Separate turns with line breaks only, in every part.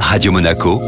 Radio Monaco,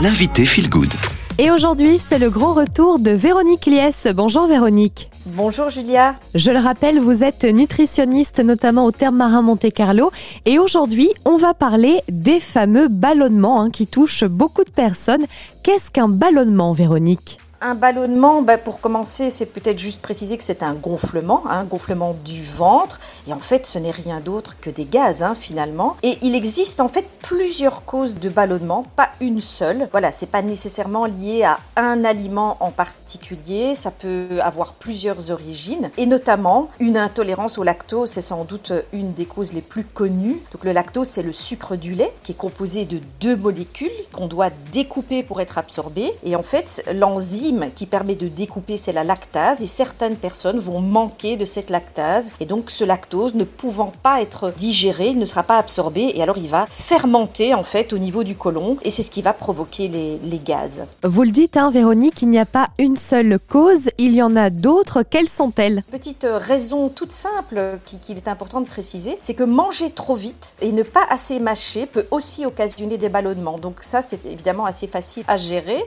l'invité Feel Good.
Et aujourd'hui, c'est le grand retour de Véronique Liès. Bonjour Véronique.
Bonjour Julia.
Je le rappelle, vous êtes nutritionniste notamment au terme marin Monte Carlo. Et aujourd'hui, on va parler des fameux ballonnements hein, qui touchent beaucoup de personnes. Qu'est-ce qu'un ballonnement, Véronique?
Un ballonnement, bah, pour commencer, c'est peut-être juste préciser que c'est un gonflement, un hein, gonflement du ventre. Et en fait, ce n'est rien d'autre que des gaz, hein, finalement. Et il existe en fait plusieurs causes de ballonnement, une seule. Voilà, c'est pas nécessairement lié à un aliment en particulier. Ça peut avoir plusieurs origines. Et notamment, une intolérance au lactose, c'est sans doute une des causes les plus connues. Donc, le lactose, c'est le sucre du lait qui est composé de deux molécules qu'on doit découper pour être absorbé. Et en fait, l'enzyme qui permet de découper, c'est la lactase, et certaines personnes vont manquer de cette lactase, et donc ce lactose ne pouvant pas être digéré, il ne sera pas absorbé, et alors il va fermenter en fait au niveau du côlon, et c'est ce qui va provoquer les, les gaz.
Vous le dites, hein, Véronique, il n'y a pas une seule cause, il y en a d'autres. Quelles sont-elles?
Petite euh, raison toute simple qu'il est important de préciser, c'est que manger trop vite et ne pas assez mâcher peut aussi occasionner des ballonnements. Donc ça, c'est évidemment assez facile à gérer.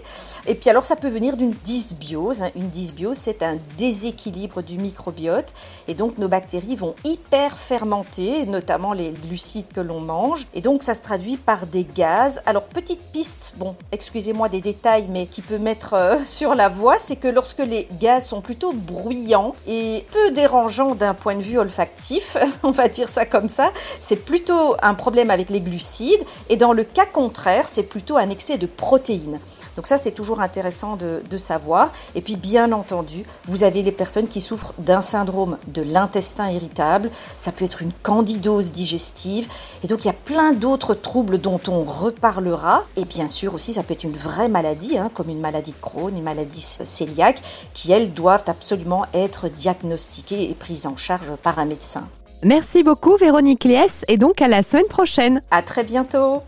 Et puis alors, ça peut venir d'une dysbiose. Une dysbiose, c'est un déséquilibre du microbiote. Et donc, nos bactéries vont hyper fermenter, notamment les glucides que l'on mange. Et donc, ça se traduit par des gaz. Alors, petite piste, bon, excusez-moi des détails, mais qui peut mettre euh, sur la voie, c'est que lorsque les gaz sont plutôt bruyants et peu dérangeants d'un point de vue olfactif, on va dire ça comme ça, c'est plutôt un problème avec les glucides. Et dans le cas contraire, c'est plutôt un excès de protéines. Donc ça, c'est toujours intéressant de, savoir. Et puis, bien entendu, vous avez les personnes qui souffrent d'un syndrome de l'intestin irritable. Ça peut être une candidose digestive. Et donc, il y a plein d'autres troubles dont on reparlera. Et bien sûr aussi, ça peut être une vraie maladie, hein, comme une maladie de Crohn, une maladie cœliaque, qui, elles, doivent absolument être diagnostiquées et prises en charge par un médecin.
Merci beaucoup Véronique Liès et donc à la semaine prochaine.
À très bientôt.